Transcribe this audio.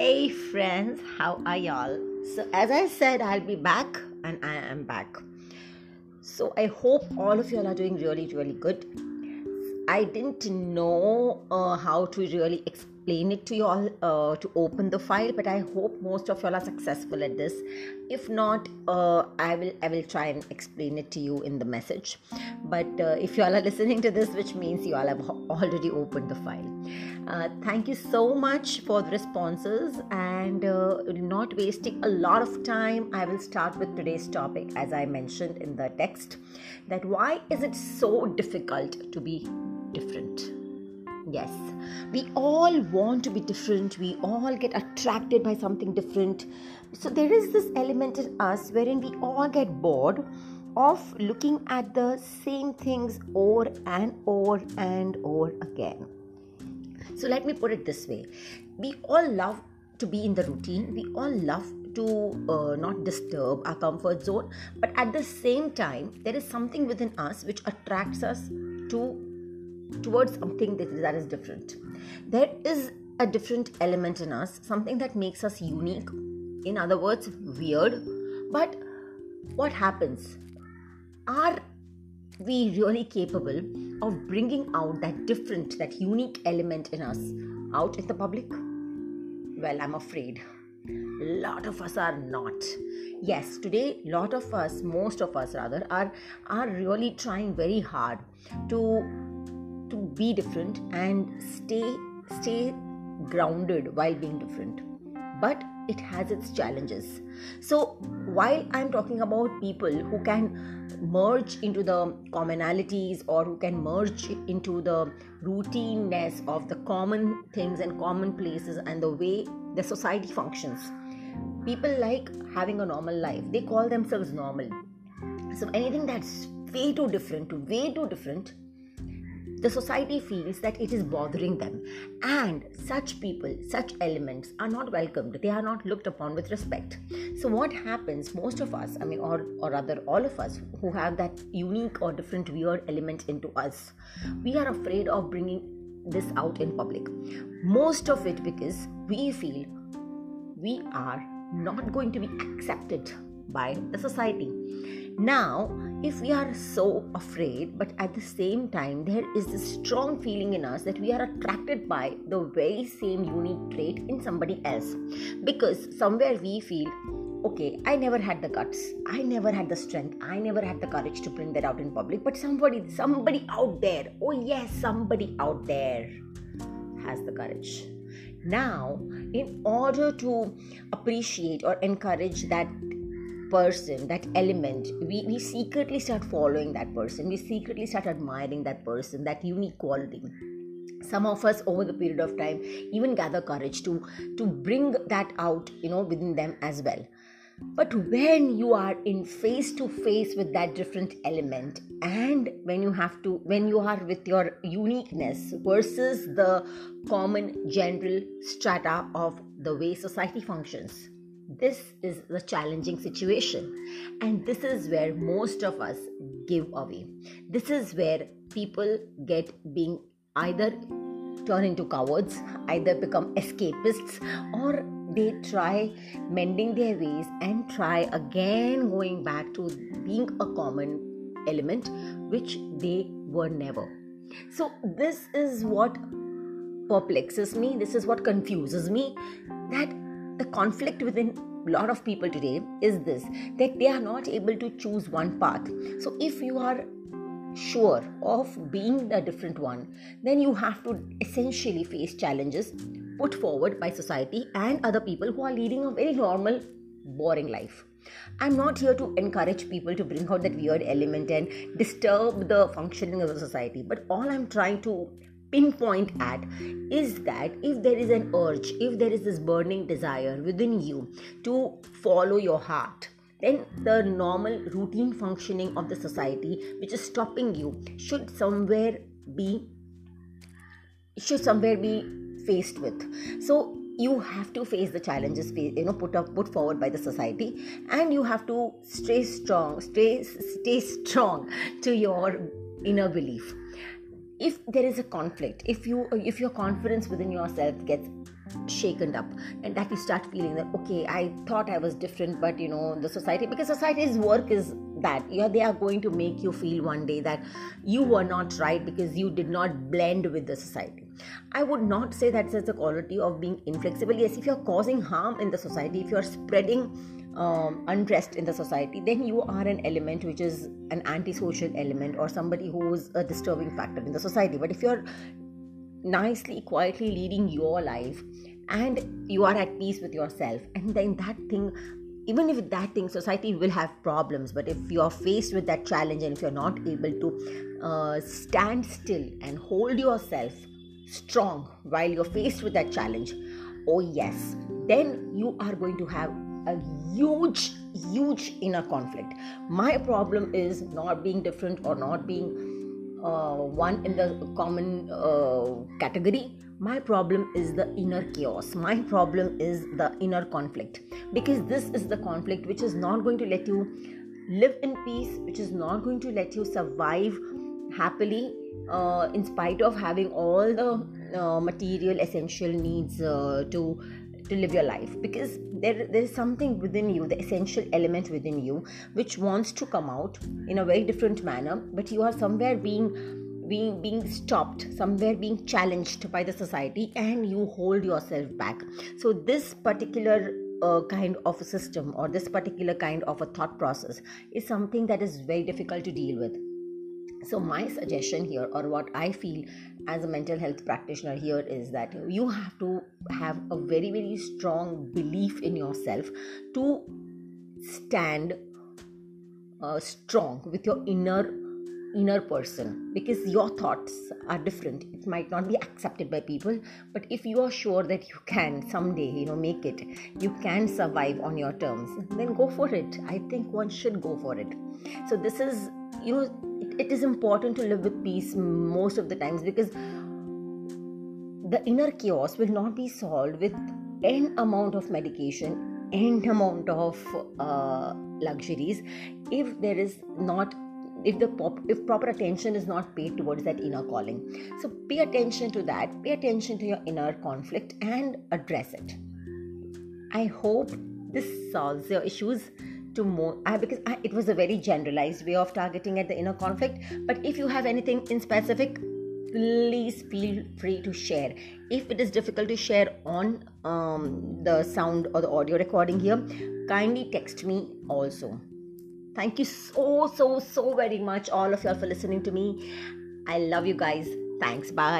Hey friends, how are y'all? So, as I said, I'll be back and I am back. So, I hope all of y'all are doing really, really good. I didn't know uh, how to really explain explain it to you all uh, to open the file but i hope most of y'all are successful at this. If not uh, i will i will try and explain it to you in the message. But uh, if you all are listening to this which means you all have already opened the file. Uh, thank you so much for the responses and uh, not wasting a lot of time. I will start with today's topic as i mentioned in the text that why is it so difficult to be different Yes, we all want to be different. We all get attracted by something different. So there is this element in us wherein we all get bored of looking at the same things over and over and over again. So let me put it this way we all love to be in the routine, we all love to uh, not disturb our comfort zone, but at the same time, there is something within us which attracts us to towards something that, that is different. There is a different element in us, something that makes us unique, in other words, weird. But what happens? Are we really capable of bringing out that different, that unique element in us out in the public? Well, I'm afraid lot of us are not yes today lot of us most of us rather are are really trying very hard to to be different and stay stay grounded while being different. But it has its challenges. So while i'm talking about people who can merge into the commonalities or who can merge into the routineness of the common things and common places and the way the society functions people like having a normal life they call themselves normal. So anything that's way too different way too different the society feels that it is bothering them. And such people such elements are not welcomed. They are not looked upon with respect. So what happens most of us i mean or or rather all of us who have that unique or different weird element into us we are afraid of bringing this out in public. Most of it because we feel we are not going to be accepted by the society now if we are so afraid, but at the same time, there is this strong feeling in us that we are attracted by the very same unique trait in somebody else. Because somewhere we feel, okay, I never had the guts, I never had the strength, I never had the courage to bring that out in public, but somebody, somebody out there, oh yes, somebody out there has the courage. Now, in order to appreciate or encourage that person, that element, we, we secretly start following that person. We secretly start admiring that person, that unique quality. Some of us over the period of time even gather courage to to bring that out, you know, within them as well. But when you are in face to face with that different element, and when you have to, when you are with your uniqueness versus the common general strata of the way society functions, this is the challenging situation, and this is where most of us give away. This is where people get being either turn into cowards, either become escapists, or they try mending their ways and try again going back to being a common element which they were never. So, this is what perplexes me, this is what confuses me that the conflict within a lot of people today is this that they are not able to choose one path. So if you are sure of being the different one then you have to essentially face challenges put forward by society and other people who are leading a very normal boring life. I'm not here to encourage people to bring out that weird element and disturb the functioning of the society but all i'm trying to pinpoint at is that if there is an urge, if there is this burning desire within you to follow your heart, then the normal routine functioning of the society which is stopping you should somewhere be should somewhere be faced with. So you have to face the challenges you know put up put forward by the society and you have to stay strong stay stay strong to your inner belief if there is a conflict if you if your confidence within yourself gets shaken up and that you start feeling that okay i thought i was different but you know the society because society's work is that yeah they are going to make you feel one day that you were not right because you did not blend with the society. I would not say that's a quality of being inflexible. Yes if you're causing harm in the society if you're spreading um, in the society then you are an element which is an antisocial element or somebody who's a disturbing factor in the society. But if you're nicely quietly leading your life and you are at peace with yourself and then that thing even if that thing society will have problems but if you're faced with that challenge and if you're not able to uh, stand still and hold yourself strong while you're faced with that challenge oh yes then you are going to have a huge huge inner conflict. My problem is not being different or not being uh, one in the common uh, category. My problem is the inner chaos. My problem is the inner conflict. Because this is the conflict which is not going to let you live in peace which is not going to let you survive happily uh, in spite of having all the uh, material essential needs uh, to to live your life because there, there is something within you the essential element within you which wants to come out in a very different manner but you are somewhere being being being stopped somewhere being challenged by the society and you hold yourself back. So this particular uh, kind of a system or this particular kind of a thought process is something that is very difficult to deal with. So my suggestion here or what i feel as a mental health practitioner here is that you have to have a very very strong belief in yourself to stand uh, strong with your inner inner person because your thoughts are different. It might not be accepted by people but if you are sure that you can someday you know make it you can survive on your terms then go for it. I think one should go for it. So this is you know it is important to live with peace most of the times because the inner chaos will not be solved with n amount of medication n amount of uh, luxuries if there is not if the pop, if proper attention is not paid towards that inner calling. So pay attention to that. Pay attention to your inner conflict and address it. I hope this solves your issues to more I, because I, it was a very generalized way of targeting at the inner conflict. But if you have anything in specific please feel free to share. If it is difficult to share on um, the sound or the audio recording here kindly text me also. Thank you so so so very much all of y'all for listening to me. I love you guys. Thanks. Bye